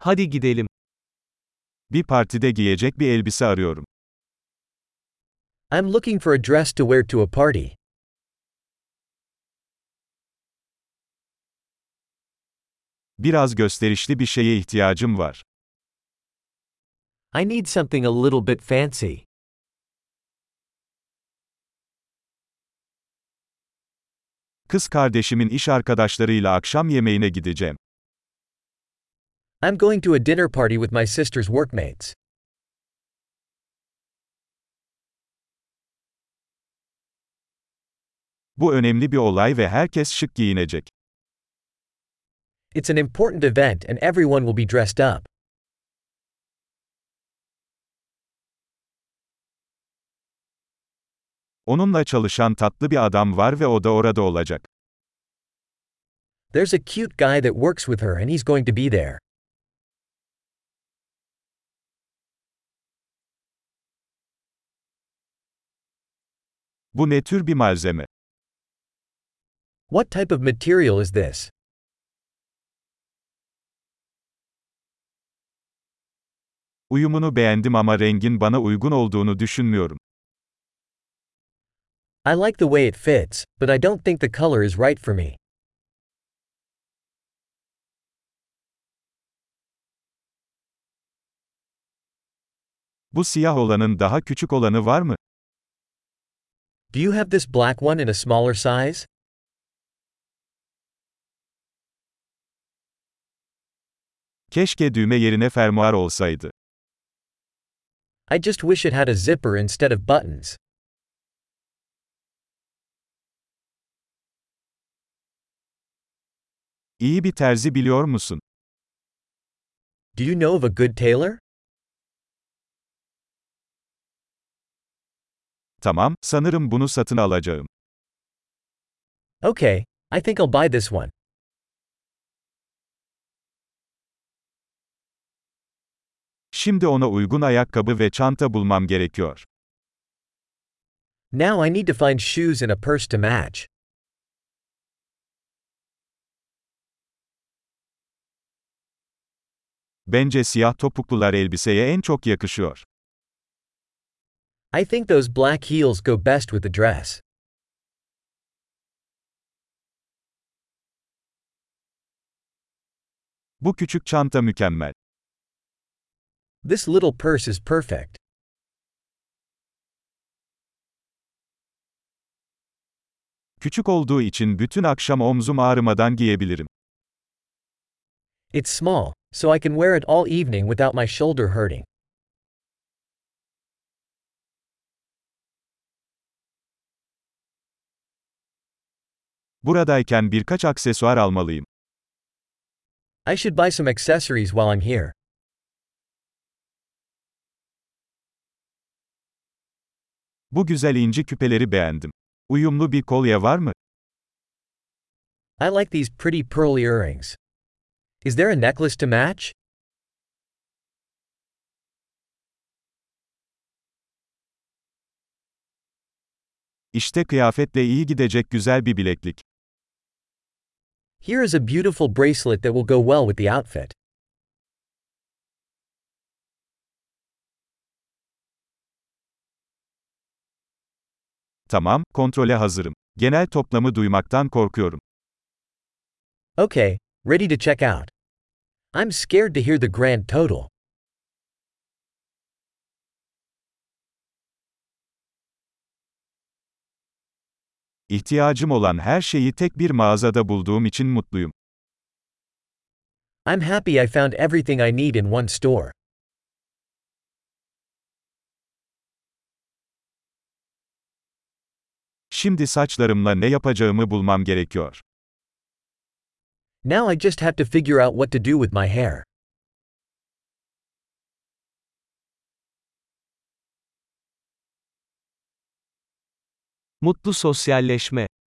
Hadi gidelim. Bir partide giyecek bir elbise arıyorum. I'm looking for a dress to wear to a party. Biraz gösterişli bir şeye ihtiyacım var. I need something a little bit fancy. Kız kardeşimin iş arkadaşlarıyla akşam yemeğine gideceğim. I'm going to a dinner party with my sister's workmates. Bu önemli bir olay ve herkes şık giyinecek. It's an important event and everyone will be dressed up. Onunla çalışan tatlı bir adam var ve o da orada olacak. There's a cute guy that works with her and he's going to be there. Bu ne tür bir malzeme? What type of material is this? Uyumunu beğendim ama rengin bana uygun olduğunu düşünmüyorum. I like the way it fits, but I don't think the color is right for me. Bu siyah olanın daha küçük olanı var mı? Do you have this black one in a smaller size? Keşke düğme yerine fermuar olsaydı. I just wish it had a zipper instead of buttons. İyi bir terzi biliyor musun? Do you know of a good tailor? Tamam, sanırım bunu satın alacağım. Okay, I think I'll buy this one. Şimdi ona uygun ayakkabı ve çanta bulmam gerekiyor. Now I need to find shoes and a purse to match. Bence siyah topuklular elbiseye en çok yakışıyor. I think those black heels go best with the dress. Bu küçük çanta mükemmel. This little purse is perfect. Küçük olduğu için bütün akşam omzum ağrımadan giyebilirim. It's small, so I can wear it all evening without my shoulder hurting. Buradayken birkaç aksesuar almalıyım. I should buy some accessories while I'm here. Bu güzel inci küpeleri beğendim. Uyumlu bir kolye var mı? I like these pretty pearl earrings. Is there a necklace to match? İşte kıyafetle iyi gidecek güzel bir bileklik. Here is a beautiful bracelet that will go well with the outfit. Tamam, kontrole hazırım. Genel toplamı duymaktan korkuyorum. Okay, ready to check out. I'm scared to hear the grand total. İhtiyacım olan her şeyi tek bir mağazada bulduğum için mutluyum. I'm happy I found everything I need in one store. Şimdi saçlarımla ne yapacağımı bulmam gerekiyor. Now I just have to figure out what to do with my hair. Mutlu sosyalleşme